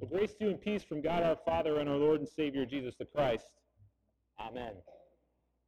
The grace to you and peace from God our Father and our Lord and Savior Jesus the Christ. Amen.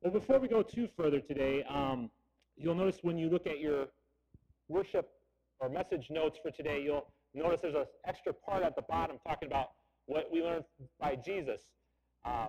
Well, before we go too further today, um, you'll notice when you look at your worship or message notes for today, you'll notice there's an extra part at the bottom talking about what we learned by Jesus, uh, uh,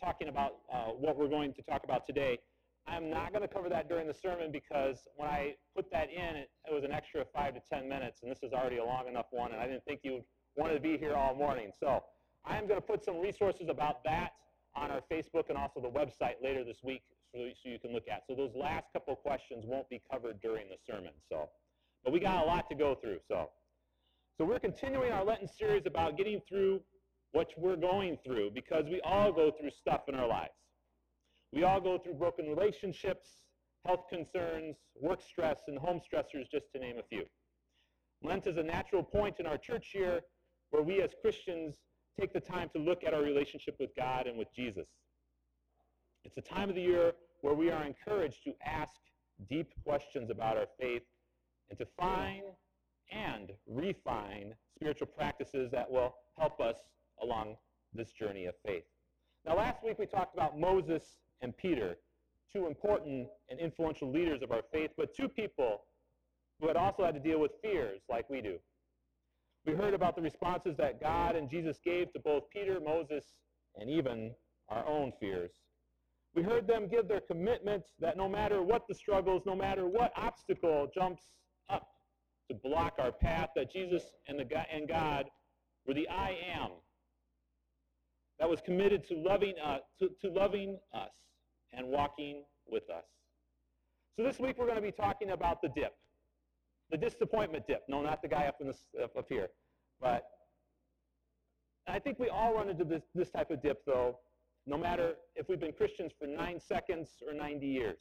talking about uh, what we're going to talk about today. I'm not going to cover that during the sermon because when I put that in, it, it was an extra five to ten minutes, and this is already a long enough one, and I didn't think you would wanted to be here all morning. So I am going to put some resources about that on our Facebook and also the website later this week so, so you can look at. So those last couple questions won't be covered during the sermon. So, But we got a lot to go through. So, so we're continuing our Lenten series about getting through what we're going through because we all go through stuff in our lives. We all go through broken relationships, health concerns, work stress, and home stressors, just to name a few. Lent is a natural point in our church year where we as Christians take the time to look at our relationship with God and with Jesus. It's a time of the year where we are encouraged to ask deep questions about our faith and to find and refine spiritual practices that will help us along this journey of faith. Now, last week we talked about Moses and Peter, two important and influential leaders of our faith, but two people who had also had to deal with fears like we do. We heard about the responses that God and Jesus gave to both Peter, Moses, and even our own fears. We heard them give their commitment that no matter what the struggles, no matter what obstacle jumps up to block our path, that Jesus and, the God, and God were the I am that was committed to loving, us, to, to loving us and walking with us. So this week we're going to be talking about the dip. The disappointment dip. No, not the guy up, in this, up, here. But I think we all run into this, this type of dip, though, no matter if we've been Christians for nine seconds or 90 years.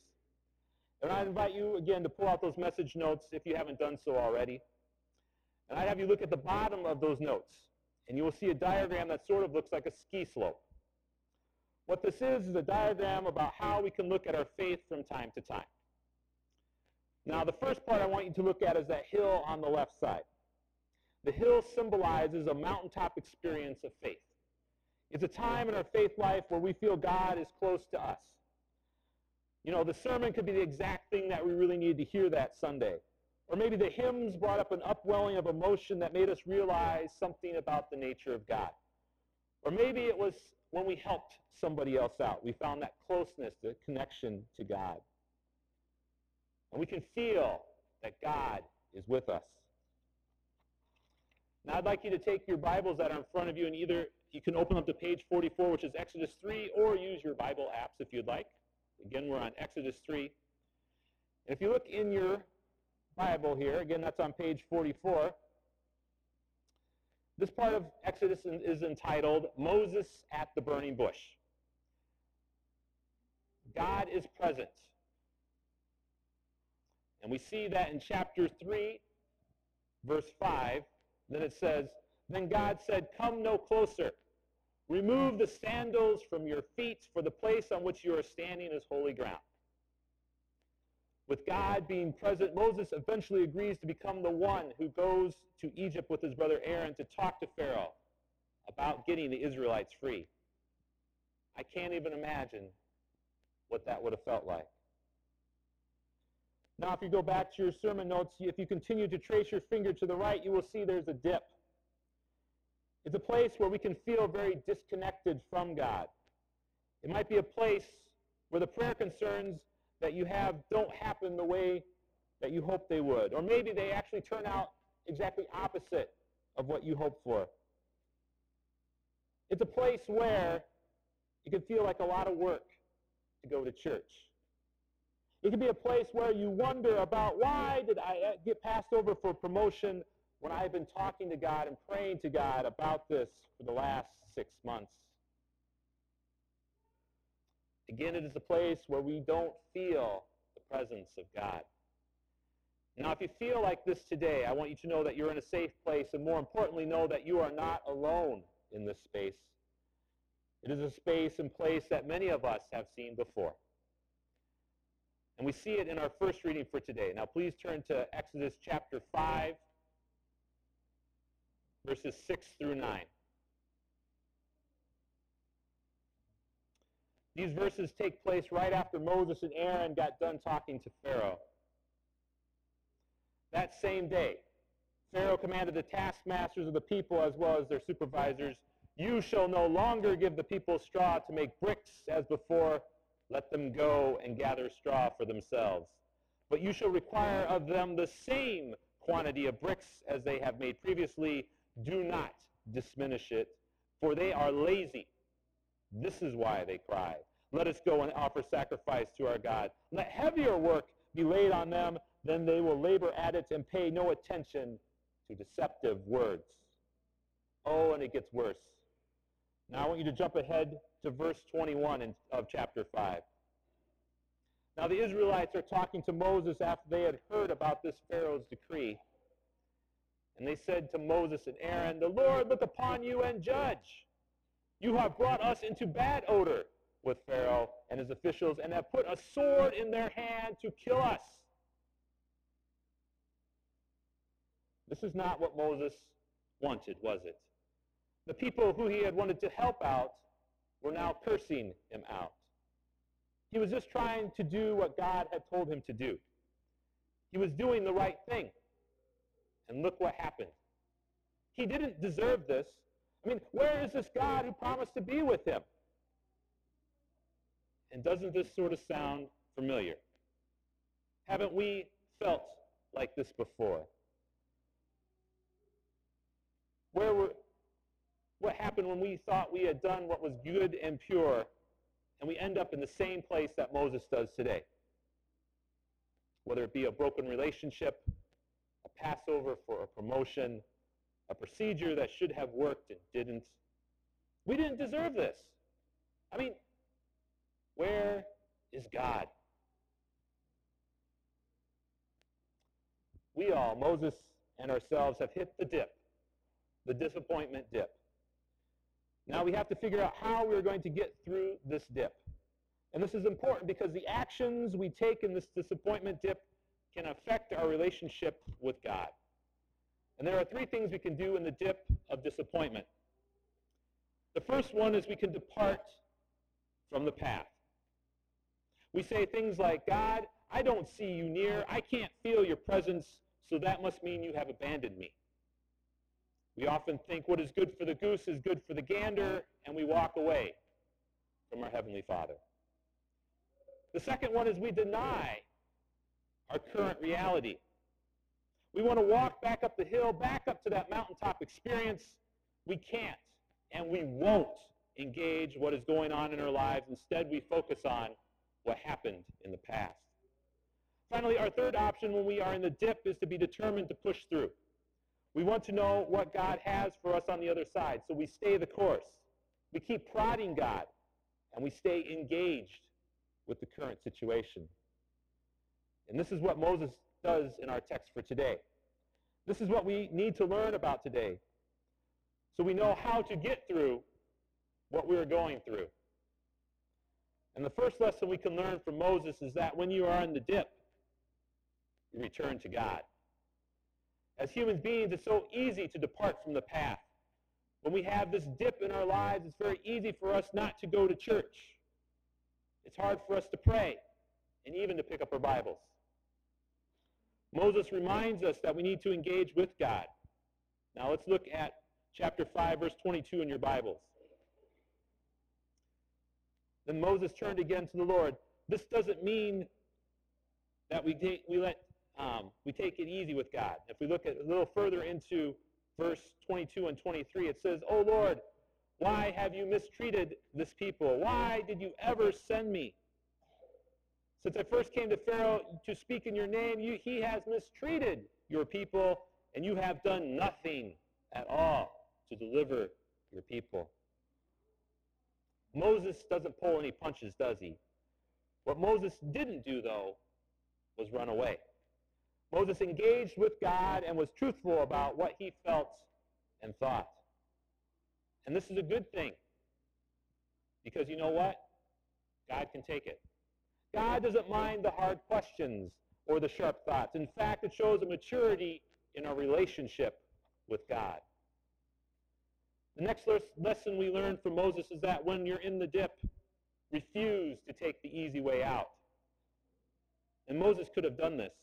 And I invite you, again, to pull out those message notes if you haven't done so already. And I'd have you look at the bottom of those notes, and you will see a diagram that sort of looks like a ski slope. What this is is a diagram about how we can look at our faith from time to time. Now, the first part I want you to look at is that hill on the left side. The hill symbolizes a mountaintop experience of faith. It's a time in our faith life where we feel God is close to us. You know, the sermon could be the exact thing that we really needed to hear that Sunday. Or maybe the hymns brought up an upwelling of emotion that made us realize something about the nature of God. Or maybe it was when we helped somebody else out. We found that closeness, the connection to God. And we can feel that God is with us. Now I'd like you to take your Bibles that are in front of you and either you can open up to page 44, which is Exodus 3, or use your Bible apps if you'd like. Again, we're on Exodus 3. And if you look in your Bible here, again, that's on page 44. This part of Exodus is entitled Moses at the Burning Bush. God is present. And we see that in chapter 3, verse 5. Then it says, Then God said, Come no closer. Remove the sandals from your feet, for the place on which you are standing is holy ground. With God being present, Moses eventually agrees to become the one who goes to Egypt with his brother Aaron to talk to Pharaoh about getting the Israelites free. I can't even imagine what that would have felt like. Now, if you go back to your sermon notes, if you continue to trace your finger to the right, you will see there's a dip. It's a place where we can feel very disconnected from God. It might be a place where the prayer concerns that you have don't happen the way that you hope they would. Or maybe they actually turn out exactly opposite of what you hope for. It's a place where it can feel like a lot of work to go to church. It can be a place where you wonder about why did I uh, get passed over for promotion when I've been talking to God and praying to God about this for the last six months. Again, it is a place where we don't feel the presence of God. Now, if you feel like this today, I want you to know that you're in a safe place, and more importantly, know that you are not alone in this space. It is a space and place that many of us have seen before. And we see it in our first reading for today. Now please turn to Exodus chapter 5. verses 6 through 9. These verses take place right after Moses and Aaron got done talking to Pharaoh. That same day, Pharaoh commanded the taskmasters of the people as well as their supervisors, You shall no longer give the people straw to make bricks as before. Let them go and gather straw for themselves. But you shall require of them the same quantity of bricks as they have made previously. Do not diminish it, for they are lazy. This is why they cry. Let us go and offer sacrifice to our God. Let heavier work be laid on them, then they will labor at it and pay no attention to deceptive words. Oh, and it gets worse. Now I want you to jump ahead to verse 21 of chapter 5. Now the Israelites are talking to Moses after they had heard about this Pharaoh's decree. And they said to Moses and Aaron, The Lord look upon you and judge. You have brought us into bad odor with Pharaoh and his officials and have put a sword in their hand to kill us. This is not what Moses wanted, was it? The people who he had wanted to help out were now cursing him out. He was just trying to do what God had told him to do. He was doing the right thing. And look what happened. He didn't deserve this. I mean, where is this God who promised to be with him? And doesn't this sort of sound familiar? Haven't we felt like this before? Where were, what happened when we thought we had done what was good and pure, and we end up in the same place that Moses does today? Whether it be a broken relationship, a Passover for a promotion, a procedure that should have worked and didn't. We didn't deserve this. I mean, where is God? We all, Moses and ourselves, have hit the dip, the disappointment dip. Now we have to figure out how we're going to get through this dip. And this is important because the actions we take in this disappointment dip can affect our relationship with God. And there are three things we can do in the dip of disappointment. The first one is we can depart from the path. We say things like, God, I don't see you near. I can't feel your presence, so that must mean you have abandoned me. We often think what is good for the goose is good for the gander, and we walk away from our Heavenly Father. The second one is we deny our current reality. We want to walk back up the hill, back up to that mountaintop experience. We can't, and we won't engage what is going on in our lives. Instead, we focus on what happened in the past. Finally, our third option when we are in the dip is to be determined to push through. We want to know what God has for us on the other side, so we stay the course. We keep prodding God, and we stay engaged with the current situation. And this is what Moses does in our text for today. This is what we need to learn about today so we know how to get through what we are going through. And the first lesson we can learn from Moses is that when you are in the dip, you return to God. As human beings, it's so easy to depart from the path. When we have this dip in our lives, it's very easy for us not to go to church. It's hard for us to pray and even to pick up our Bibles. Moses reminds us that we need to engage with God. Now let's look at chapter 5, verse 22 in your Bibles. Then Moses turned again to the Lord. This doesn't mean that we, we, let, um, we take it easy with God. If we look at a little further into verse 22 and 23, it says, Oh Lord, why have you mistreated this people? Why did you ever send me? Since I first came to Pharaoh to speak in your name, you, he has mistreated your people, and you have done nothing at all to deliver your people. Moses doesn't pull any punches, does he? What Moses didn't do, though, was run away. Moses engaged with God and was truthful about what he felt and thought. And this is a good thing. Because you know what? God can take it. God doesn't mind the hard questions or the sharp thoughts. In fact, it shows a maturity in our relationship with God. The next lesson we learn from Moses is that when you're in the dip, refuse to take the easy way out. And Moses could have done this.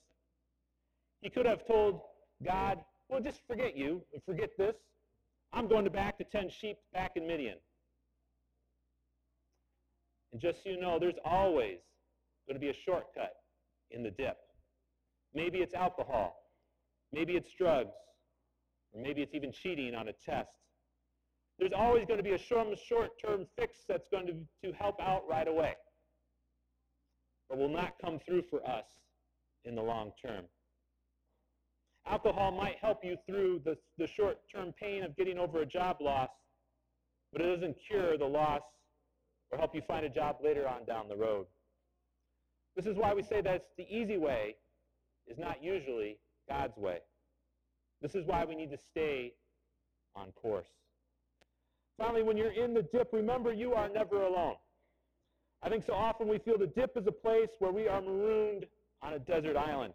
He could have told God, well, just forget you and forget this. I'm going to back to tend sheep back in Midian. And just so you know, there's always going to be a shortcut in the dip. Maybe it's alcohol. Maybe it's drugs. Or maybe it's even cheating on a test. There's always going to be a short-term fix that's going to, to help out right away. But will not come through for us in the long term. Alcohol might help you through the, the short-term pain of getting over a job loss, but it doesn't cure the loss or help you find a job later on down the road. This is why we say that the easy way is not usually God's way. This is why we need to stay on course. Finally, when you're in the dip, remember you are never alone. I think so often we feel the dip is a place where we are marooned on a desert island,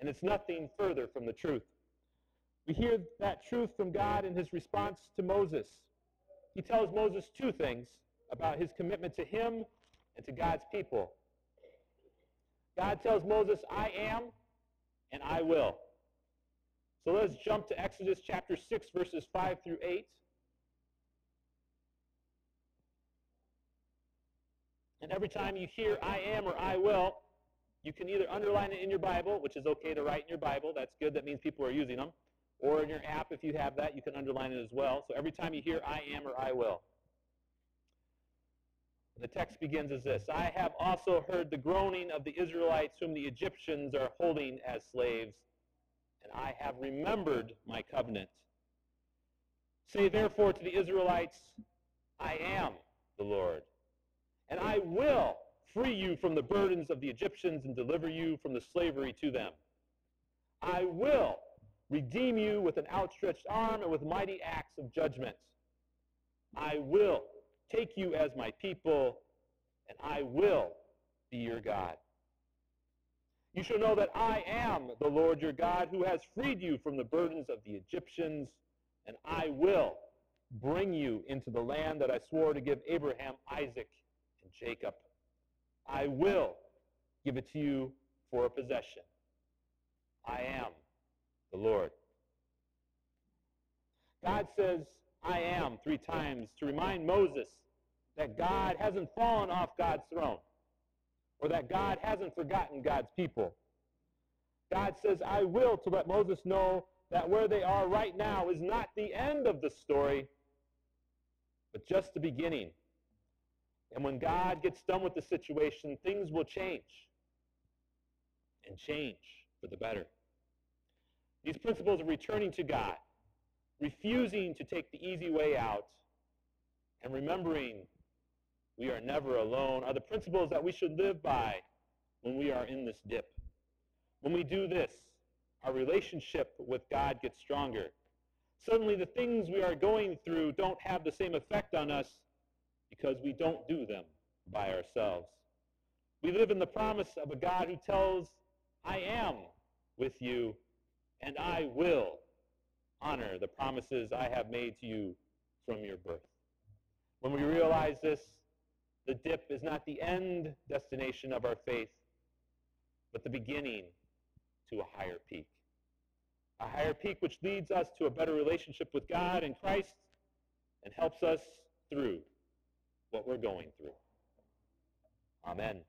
and it's nothing further from the truth. We hear that truth from God in his response to Moses. He tells Moses two things about his commitment to him and to God's people. God tells Moses, I am and I will. So let's jump to Exodus chapter 6, verses 5 through 8. And every time you hear I am or I will, you can either underline it in your Bible, which is okay to write in your Bible. That's good. That means people are using them. Or in your app, if you have that, you can underline it as well. So every time you hear I am or I will. The text begins as this I have also heard the groaning of the Israelites whom the Egyptians are holding as slaves, and I have remembered my covenant. Say therefore to the Israelites, I am the Lord, and I will free you from the burdens of the Egyptians and deliver you from the slavery to them. I will redeem you with an outstretched arm and with mighty acts of judgment. I will take you as my people, and I will be your God. You shall know that I am the Lord your God who has freed you from the burdens of the Egyptians, and I will bring you into the land that I swore to give Abraham, Isaac, and Jacob. I will give it to you for a possession. I am the Lord. God says, I am three times to remind Moses that God hasn't fallen off God's throne or that God hasn't forgotten God's people. God says, I will to let Moses know that where they are right now is not the end of the story, but just the beginning. And when God gets done with the situation, things will change and change for the better. These principles of returning to God, refusing to take the easy way out, and remembering we are never alone are the principles that we should live by when we are in this dip. When we do this, our relationship with God gets stronger. Suddenly, the things we are going through don't have the same effect on us because we don't do them by ourselves. We live in the promise of a God who tells, I am with you, and I will honor the promises I have made to you from your birth. When we realize this, the dip is not the end destination of our faith, but the beginning to a higher peak. A higher peak which leads us to a better relationship with God and Christ and helps us through what we're going through. Amen.